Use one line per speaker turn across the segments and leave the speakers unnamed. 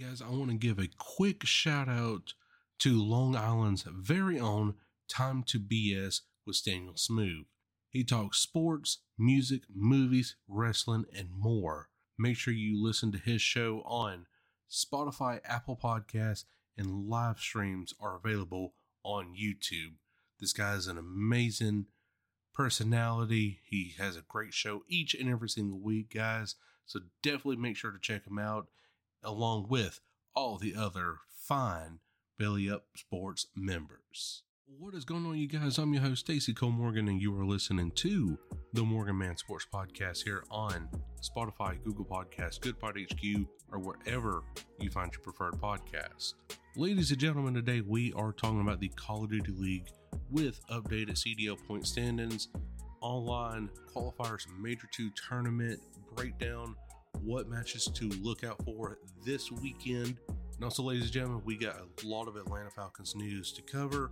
guys, I want to give a quick shout out to Long Island's very own Time to BS with Daniel Smooth. He talks sports, music, movies, wrestling, and more. Make sure you listen to his show on Spotify, Apple Podcasts, and live streams are available on YouTube. This guy is an amazing personality. He has a great show each and every single week, guys. So definitely make sure to check him out along with all the other fine Belly Up Sports members. What is going on, you guys? I'm your host, Stacy Cole Morgan, and you are listening to the Morgan Man Sports Podcast here on Spotify, Google Podcasts, Goodpod HQ, or wherever you find your preferred podcast. Ladies and gentlemen, today we are talking about the Call of Duty League with updated CDL point standings, online qualifiers, Major 2 tournament breakdown, what matches to look out for this weekend. And also, ladies and gentlemen, we got a lot of Atlanta Falcons news to cover.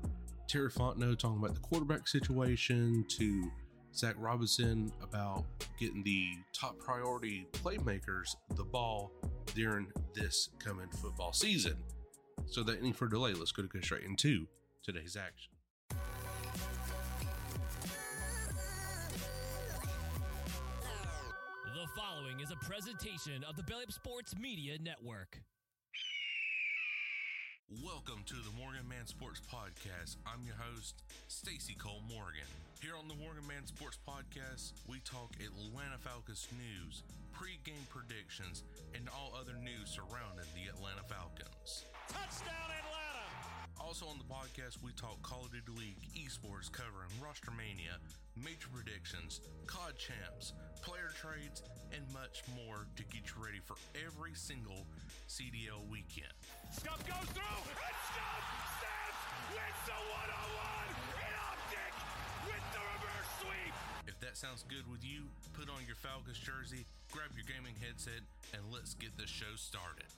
Terry Fontenot talking about the quarterback situation, to Zac Robinson about getting the top priority playmakers the ball during this coming football season. So, that any further delay, let's go to go straight into today's action.
Following is a presentation of the Belly Up Sports Media Network.
Welcome to the Morgan Man Sports Podcast. I'm your host, Stacy Cole Morgan. Here on the Morgan Man Sports Podcast, we talk Atlanta Falcons news, pre-game predictions, and all other news surrounding the Atlanta Falcons.
Touchdown Atlanta!
Also on the podcast, we talk Call of Duty League, esports covering Roster Mania, major predictions, COD champs, player trades, and much more to get you ready for every single CDL weekend.
Goes through, and Scuff snaps, wins the one-on-one in optic with the reverse sweep.
If that sounds good with you, put on your Falcons jersey, grab your gaming headset, and let's get this show started.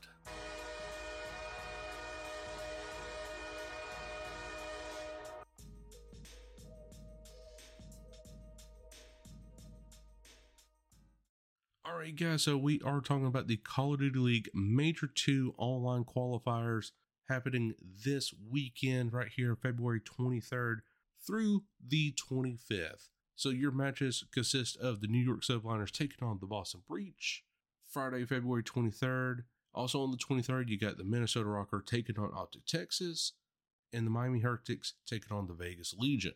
Right, guys. So we are talking about the Call of Duty League Major 2 online qualifiers happening this weekend, right here, February 23rd through the 25th. So your matches consist of the New York Subliners taking on the Boston Breach, Friday, February 23rd. Also on the 23rd, you got the Minnesota ROKKR taking on Optic Texas, and the Miami Heretics taking on the Vegas Legion.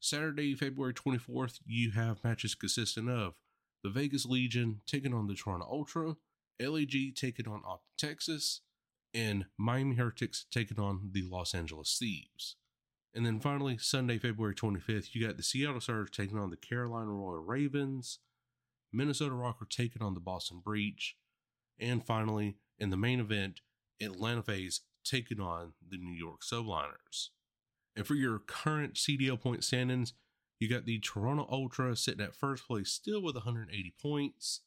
Saturday, February 24th, you have matches consisting of the Vegas Legion taking on the Toronto Ultra, LAG taking on Texas, and Miami Heretics taking on the Los Angeles Thieves. And then finally, Sunday, February 25th, you got the Seattle Surge taking on the Carolina Royal Ravens, Minnesota ROKKR taking on the Boston Breach, and finally, in the main event, Atlanta FaZe taking on the New York Subliners. And for your current CDL point standings, you got the Toronto Ultra sitting at first place still with 180 points.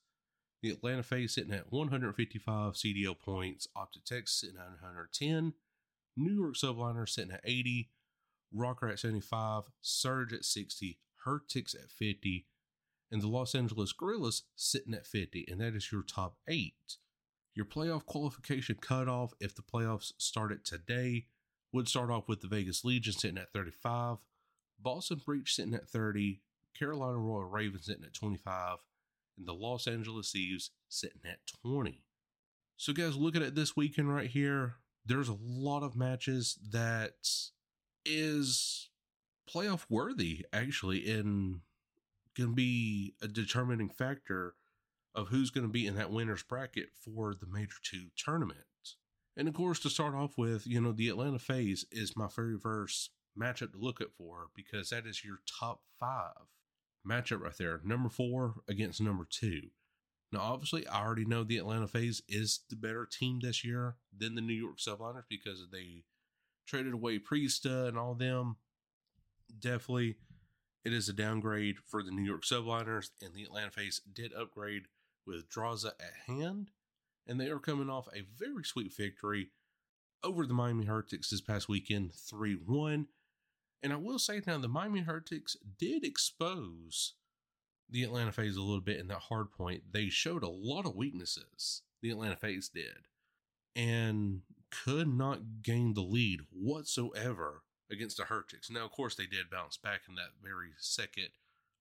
The Atlanta FaZe sitting at 155 CDL points. Optic Texas sitting at 110. New York Subliner sitting at 80. ROKKR at 75. Surge at 60. Heretics at 50. And the Los Angeles Guerrillas sitting at 50. And that is your top eight. Your playoff qualification cutoff, if the playoffs started today, would start off with the Vegas Legion sitting at 35. Boston Breach sitting at 30, Carolina Royal Ravens sitting at 25, and the Los Angeles Thieves sitting at 20. So, guys, looking at this weekend right here, there's a lot of matches that is playoff worthy, actually, and to be a determining factor of who's going to be in that winner's bracket for the Major 2 tournament. And of course, to start off with, you know, the Atlanta FaZe is my very first matchup to look at for because that is your top five matchup right there. Number four against number two. Now, obviously, I already know the Atlanta FaZe is the better team this year than the New York Subliners because they traded away Priestahh and all them. Definitely, it is a downgrade for the New York Subliners, and the Atlanta FaZe did upgrade with Drazah at hand, and they are coming off a very sweet victory over the Miami Heretics this past weekend, 3 1. And I will say now, the Miami Heretics did expose the Atlanta FaZe a little bit in that hard point. They showed a lot of weaknesses, the Atlanta FaZe did. and could not gain the lead whatsoever against the Heretics. Now, of course, they did bounce back in that very second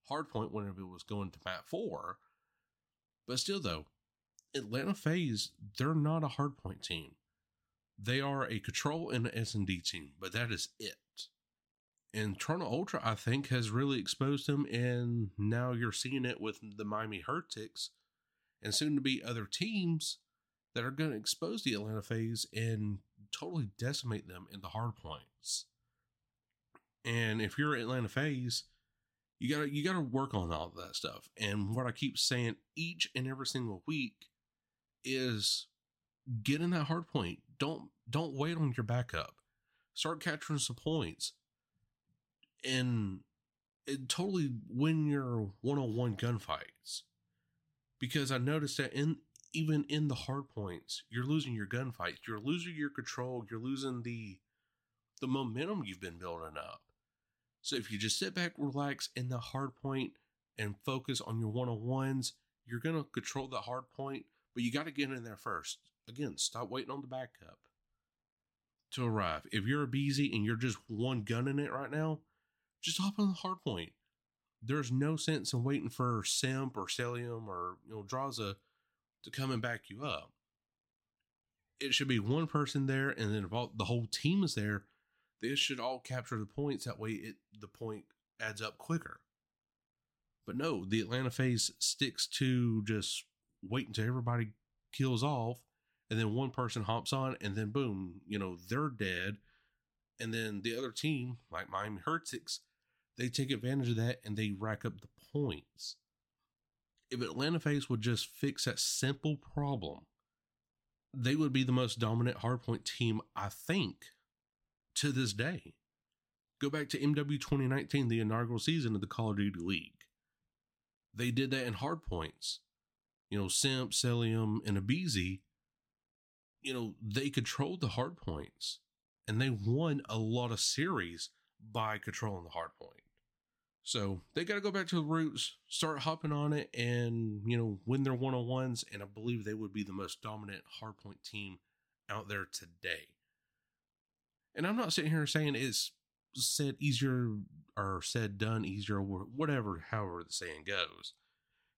hard point whenever it was going to mat four. But still, though, Atlanta FaZe, they're not a hard point team. They are a control and an S&D team, but that is it. And Toronto Ultra, I think, has really exposed them, and now you're seeing it with the Miami Heretics and soon to be other teams that are going to expose the Atlanta FaZe and totally decimate them in the hard points. And if you're Atlanta FaZe, you gotta you gotta work on all of that stuff. And what I keep saying each and every single week is get in that hard point. Don't don't wait on your backup. Start capturing some points. And it totally win your one-on-one gunfights. Because I noticed that in even in the hard points, you're losing your gunfights. You're losing your control. You're losing the the momentum you've been building up. So if you just sit back, relax in the hard point and focus on your one on ones, you're gonna control the hard point, but you got to get in there first. Again, stop waiting on the backup to arrive. If you're a aBeZy and you're just one gunning it right now, just hop on the hard point. There's no sense in waiting for Simp or Cellium or you know Drazah to come and back you up. It should be one person there, and then if all, the whole team is there, they should all capture the points. That way, it the point adds up quicker. But no, the Atlanta FaZe sticks to just wait until everybody kills off, and then one person hops on, and then boom, you know they're dead, and then the other team, like Miami Heretics, they take advantage of that and they rack up the points. If Atlanta FaZe would just fix that simple problem, they would be the most dominant hardpoint team, I think, to this day. Go back to MW 2019, the inaugural season of the Call of Duty League. They did that in hardpoints. You know, Simp, Cellium, and aBeZy, you know, they controlled the hardpoints and they won a lot of series by controlling the hardpoint. So they got to go back to the roots, start hopping on it, and you know win their one on ones. And I believe they would be the most dominant hardpoint team out there today. And I'm not sitting here saying it's said easier or said done easier or whatever, however the saying goes.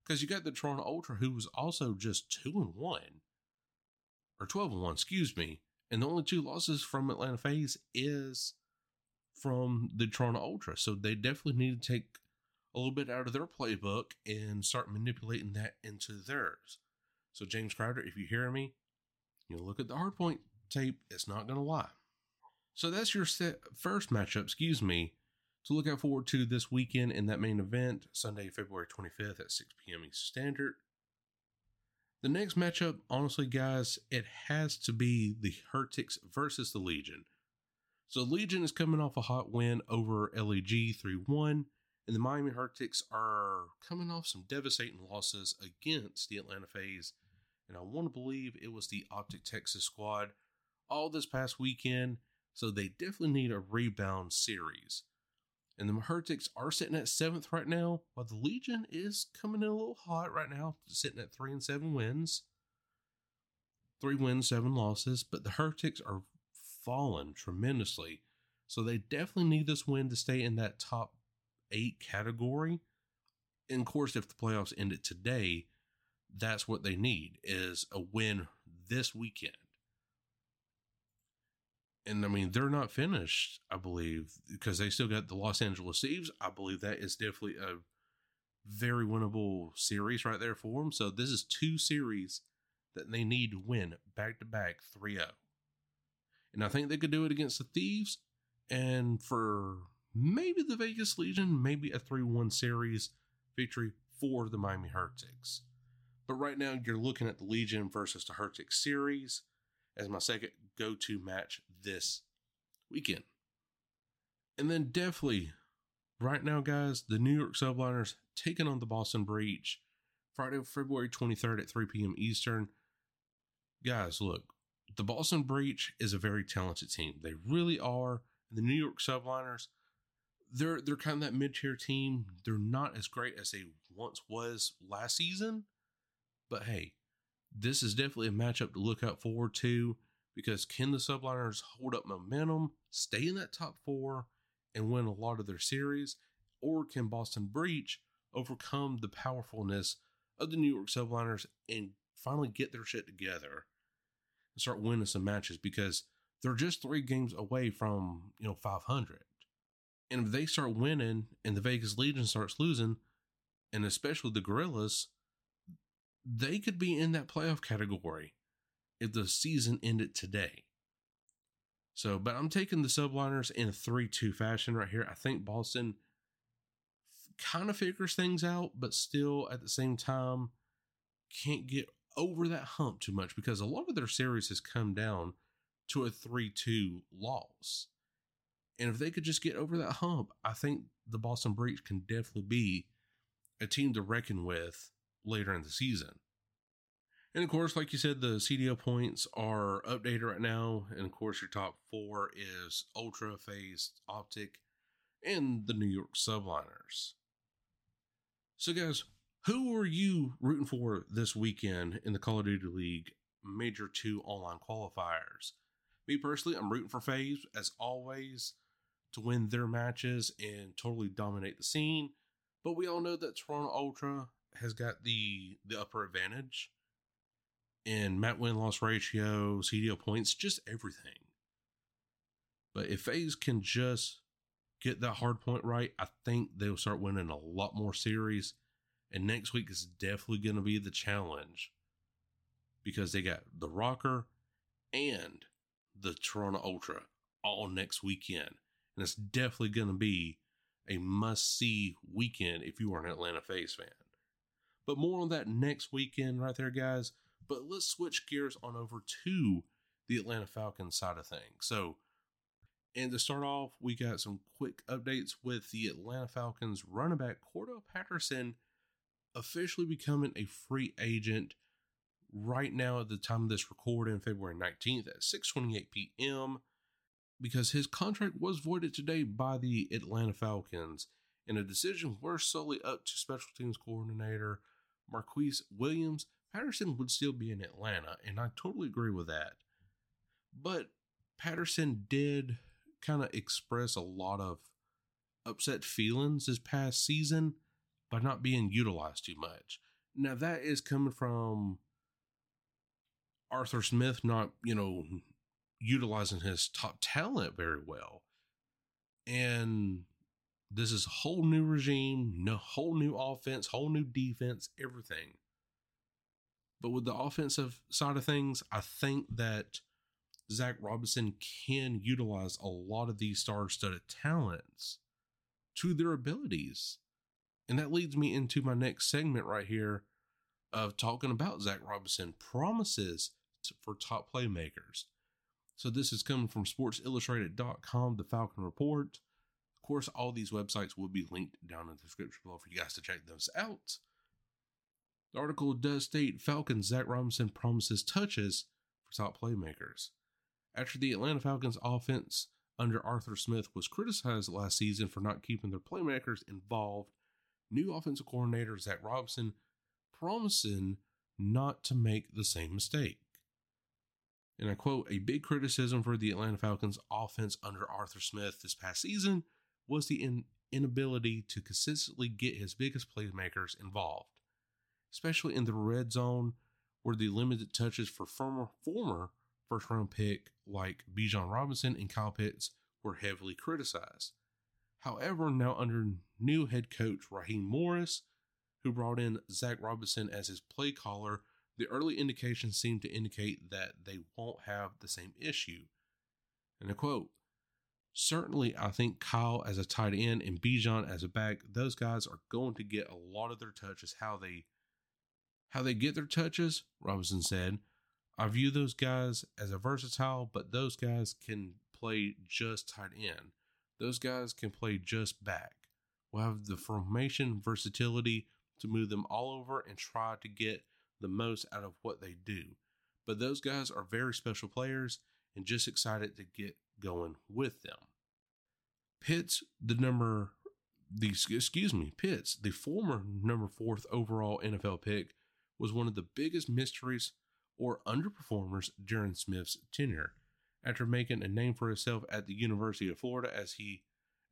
Because you got the Toronto Ultra, who was also just two and one, or twelve and one, excuse me. And the only two losses from Atlanta FaZe is from the Toronto Ultra. So they definitely need to take a little bit out of their playbook and start manipulating that into theirs. So James Crowder, if you hear me, you know, look at the hardpoint tape. It's not going to lie. So that's your first matchup, excuse me, to look out forward to this weekend in that main event, Sunday, February 25th at 6 p.m. Eastern Standard. The next matchup, honestly, guys, it has to be the Heretics versus the Legion. So Legion is coming off a hot win over LEG 3 1, and the Miami Heretics are coming off some devastating losses against the Atlanta FaZe. And I want to believe it was the Optic Texas squad all this past weekend, so they definitely need a rebound series. And the Heretics are sitting at seventh right now, while the Legion is coming in a little hot right now, sitting at three and seven wins. Three wins, seven losses, but the Heretics are fallen tremendously. So they definitely need this win to stay in that top eight category. And of course, if the playoffs ended today, that's what they need is a win this weekend. And I mean, they're not finished, I believe, because they still got the Los Angeles Thieves. I believe that is definitely a very winnable series right there for them. So this is two series that they need to win back to back 3 0. And I think they could do it against the Thieves. And for maybe the Vegas Legion, maybe a 3 1 series victory for the Miami Heretics. But right now, you're looking at the Legion versus the Heretics series as my second go to match this weekend. And then, definitely, right now, guys, the New York Subliners taking on the Boston Breach Friday, February 23rd at 3 p.m. Eastern. Guys, look, the Boston Breach is a very talented team. They really are. The New York Subliners, they're they're kind of that mid tier team. They're not as great as they once was last season, but hey, this is definitely a matchup to look out forward to. because can the subliners hold up momentum, stay in that top four, and win a lot of their series, or can Boston Breach overcome the powerfulness of the New York subliners and finally get their shit together and start winning some matches because they're just three games away from you know 500 and if they start winning and the vegas legion starts losing and especially the guerrillas they could be in that playoff category if the season ended today. So but i'm taking the subliners in a 3-2 fashion right here. I think boston kind of figures things out but still at the same time can't get over that hump too much because a lot of their series has come down to a 3 2 loss. And if they could just get over that hump, I think the Boston Breach can definitely be a team to reckon with later in the season. And of course, like you said, the CDL points are updated right now. And of course, your top four is Ultra, FaZe, Optic, and the New York Subliners. So, guys, who are you rooting for this weekend in the Call of Duty League Major 2 online qualifiers? Me personally, I'm rooting for FaZe as always to win their matches and totally dominate the scene. But we all know that Toronto Ultra has got the the upper advantage in mat win loss ratio, CDL points, just everything. But if FaZe can just get that hard point right, I think they'll start winning a lot more series and next week is definitely going to be the challenge because they got the ROKKR and the Toronto Ultra all next weekend. And it's definitely going to be a must see weekend if you are an Atlanta FaZe fan. But more on that next weekend, right there, guys. But let's switch gears on over to the Atlanta Falcons side of things. So, and to start off, we got some quick updates with the Atlanta Falcons running back Cordarrelle Patterson officially becoming a free agent right now at the time of this recording, February 19th at 6:28 p.m. because his contract was voided today by the Atlanta Falcons and a decision was solely up to special teams coordinator Marquice Williams. Patterson would still be in Atlanta, and I totally agree with that. But Patterson did kind of express a lot of upset feelings this past season by not being utilized too much. Now that is coming from Arthur Smith not, you know, utilizing his top talent very well. And this is a whole new regime, no whole new offense, whole new defense, everything. But with the offensive side of things, I think that Zac Robinson can utilize a lot of these star-studded talents to their abilities. And that leads me into my next segment right here of talking about Zac Robinson promises for top playmakers. So this is coming from sportsillustrated.com, the Falcon Report. Of course, all these websites will be linked down in the description below for you guys to check those out. The article does state Falcons Zac Robinson promises touches for top playmakers. After the Atlanta Falcons offense under Arthur Smith was criticized last season for not keeping their playmakers involved new offensive coordinator Zac Robinson promising not to make the same mistake. And I quote, a big criticism for the Atlanta Falcons offense under Arthur Smith this past season was the in- inability to consistently get his biggest playmakers involved, especially in the red zone where the limited touches for former, former first round pick like Bijan Robinson and Kyle Pitts were heavily criticized. However, now under new head coach Raheem Morris, who brought in Zac Robinson as his play caller, the early indications seem to indicate that they won't have the same issue. And a quote Certainly, I think Kyle as a tight end and Bijan as a back, those guys are going to get a lot of their touches. How they how they get their touches, Robinson said. I view those guys as a versatile, but those guys can play just tight end. Those guys can play just back. We'll have the formation versatility to move them all over and try to get the most out of what they do. But those guys are very special players and just excited to get going with them. Pitts, the number, the excuse me, Pitts, the former number fourth overall NFL pick, was one of the biggest mysteries or underperformers during Smith's tenure. After making a name for himself at the University of Florida as he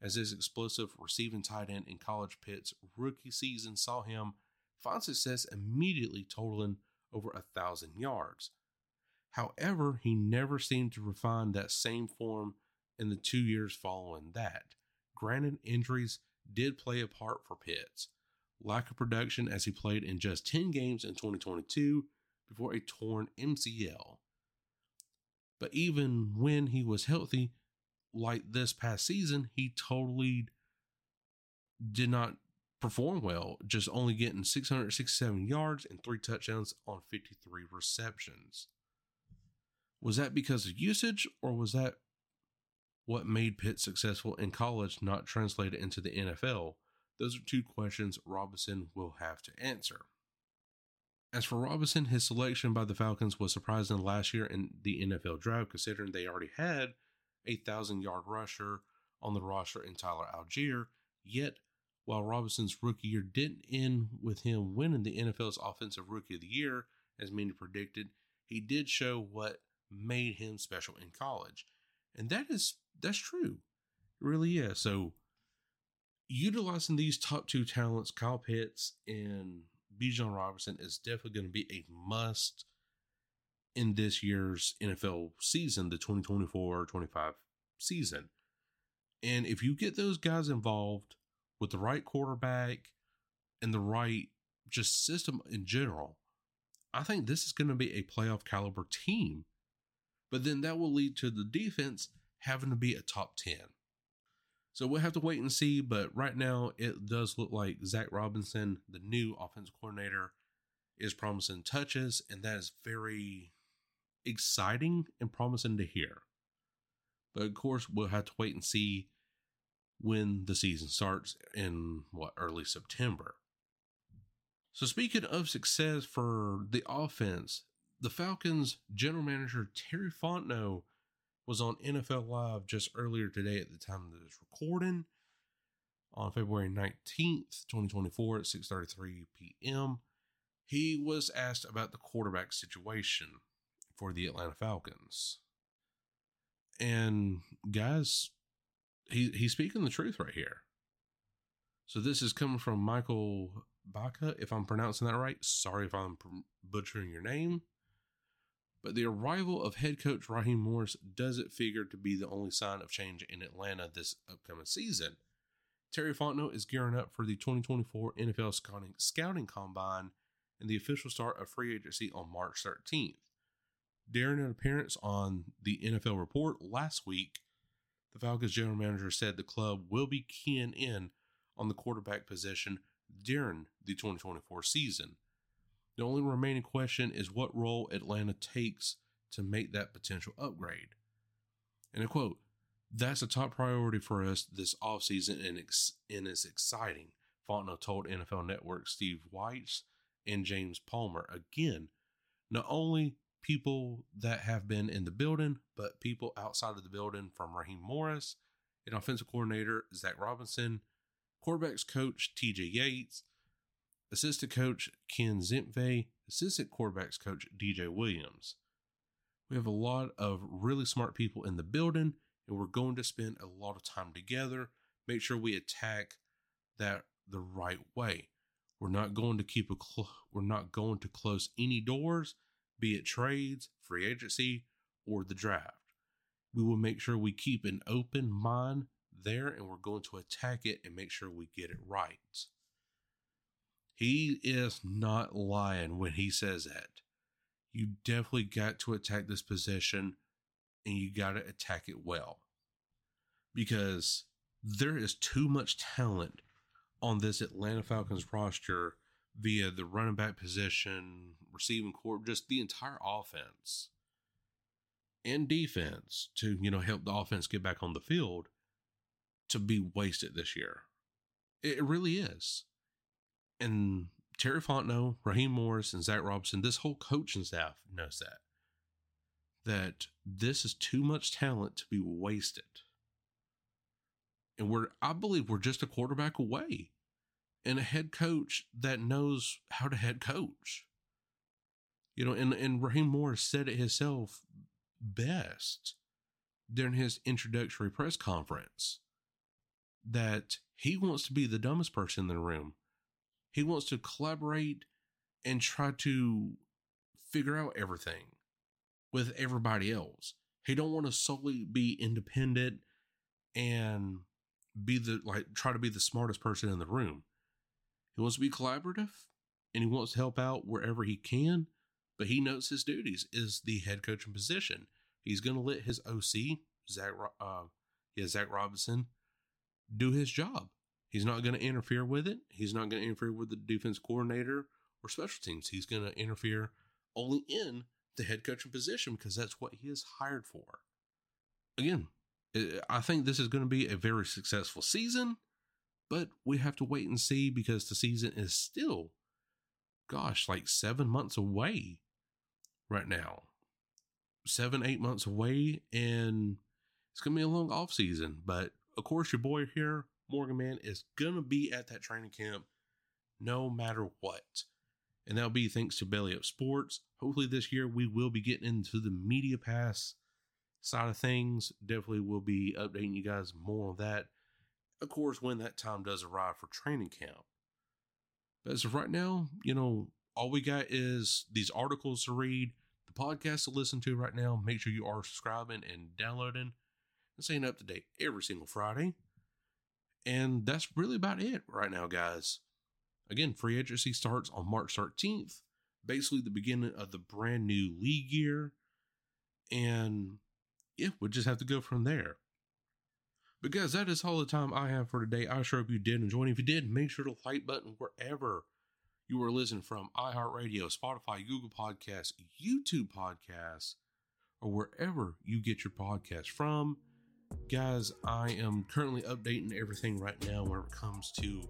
as his explosive receiving tight end in college Pitt's rookie season saw him find success immediately totaling over a thousand yards. However, he never seemed to refine that same form in the two years following that. Granted, injuries did play a part for Pitts. Lack of production as he played in just 10 games in 2022 before a torn MCL. But even when he was healthy, like this past season, he totally did not perform well, just only getting 667 yards and three touchdowns on 53 receptions. Was that because of usage, or was that what made Pitt successful in college not translated into the NFL? Those are two questions Robinson will have to answer. As for Robinson, his selection by the Falcons was surprising last year in the NFL draft, considering they already had a thousand yard rusher on the roster in Tyler Allgeier. Yet, while Robinson's rookie year didn't end with him winning the NFL's Offensive Rookie of the Year, as many predicted, he did show what made him special in college. And that is that's true. It really is. So utilizing these top two talents, Kyle Pitts and Bijan Robinson, is definitely going to be a must in this year's NFL season, the 2024 25 season. And if you get those guys involved with the right quarterback and the right just system in general, I think this is going to be a playoff caliber team. But then that will lead to the defense having to be a top 10. So we'll have to wait and see. But right now, it does look like Zac Robinson, the new offensive coordinator, is promising touches, and that is very exciting and promising to hear. But of course, we'll have to wait and see when the season starts in what early September. So, speaking of success for the offense, the Falcons general manager Terry Fontenot was on NFL Live just earlier today at the time of this recording on February 19th, 2024 at 6:33 p.m. He was asked about the quarterback situation for the Atlanta Falcons. And guys, he he's speaking the truth right here. So this is coming from Michael Baca, if I'm pronouncing that right. Sorry if I'm butchering your name. But the arrival of head coach Raheem Morris doesn't figure to be the only sign of change in Atlanta this upcoming season. Terry Fontenot is gearing up for the 2024 NFL scouting, scouting combine and the official start of free agency on March 13th. During an appearance on the NFL Report last week, the Falcons general manager said the club will be keying in on the quarterback position during the 2024 season. The only remaining question is what role Atlanta takes to make that potential upgrade. And a quote, that's a top priority for us this offseason and, ex- and it's exciting, Fontenot told NFL Network Steve Wyche and James Palmer. Again, not only people that have been in the building, but people outside of the building from Raheem Morris, an offensive coordinator, Zac Robinson, quarterbacks coach TJ Yates, assistant coach Ken Zampese, assistant quarterbacks coach DJ Williams. We have a lot of really smart people in the building, and we're going to spend a lot of time together. Make sure we attack that the right way. We're not going to keep a cl- we're not going to close any doors be it trades, free agency, or the draft. We will make sure we keep an open mind there and we're going to attack it and make sure we get it right. He is not lying when he says that. You definitely got to attack this position and you got to attack it well because there is too much talent on this Atlanta Falcons roster via the running back position, receiving core, just the entire offense and defense to, you know, help the offense get back on the field to be wasted this year. It really is. And Terry Fontenot, Raheem Morris, and Zac Robinson, this whole coaching staff knows that. That this is too much talent to be wasted. And we're, I believe we're just a quarterback away and a head coach that knows how to head coach. You know, and, and Raheem Morris said it himself best during his introductory press conference that he wants to be the dumbest person in the room. He wants to collaborate and try to figure out everything with everybody else. He don't want to solely be independent and be the like try to be the smartest person in the room. He wants to be collaborative and he wants to help out wherever he can, but he knows his duties is the head coaching position. He's going to let his OC Zac, uh, yeah, Zac Robinson, do his job. He's not going to interfere with it. He's not going to interfere with the defense coordinator or special teams. He's going to interfere only in the head coaching position because that's what he is hired for. Again, eh, I think this is going to be a very successful season, but we have to wait and see because the season is still, gosh, like seven months away right now. Seven, eight months away, and it's going to be a long off season. But of course, your boy here, Morgan Man, is going to be at that training camp no matter what. And that'll be thanks to Belly Up Sports. Hopefully, this year we will be getting into the media pass side of things. Definitely will be updating you guys more on that. Of course, when that time does arrive for training camp. But as of right now, you know, all we got is these articles to read, the podcast to listen to right now. Make sure you are subscribing and downloading and staying up to date every single Friday. And that's really about it right now, guys. Again, free agency starts on March 13th, basically the beginning of the brand new league year. And yeah, we'll just have to go from there. But guys, that is all the time I have for today. I sure hope you did enjoy. If you did, make sure to like button wherever you are listening from iHeartRadio, Spotify, Google Podcasts, YouTube Podcasts, or wherever you get your podcast from. Guys, I am currently updating everything right now when it comes to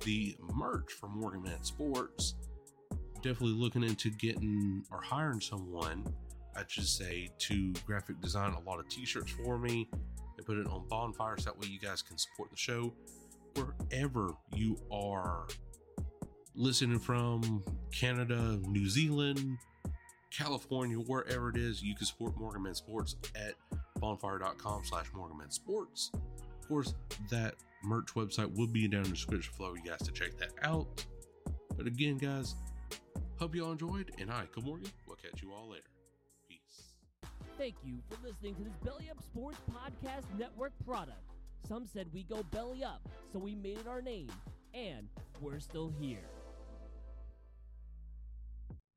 the merch for Morgan Man Sports. Definitely looking into getting or hiring someone I should say, to graphic design a lot of t shirts for me and put it on bonfires. That way, you guys can support the show wherever you are listening from Canada, New Zealand, California, wherever it is, you can support Morgan Man Sports at bonfire.com slash Morgan Man Sports. Of course, that merch website will be down in the description below. You guys to check that out. But again, guys, hope you all enjoyed, and I, Good Morgan, we'll catch you all later. Peace.
Thank you for listening to this Belly Up Sports Podcast Network product. Some said we go belly up, so we made it our name, and we're still here.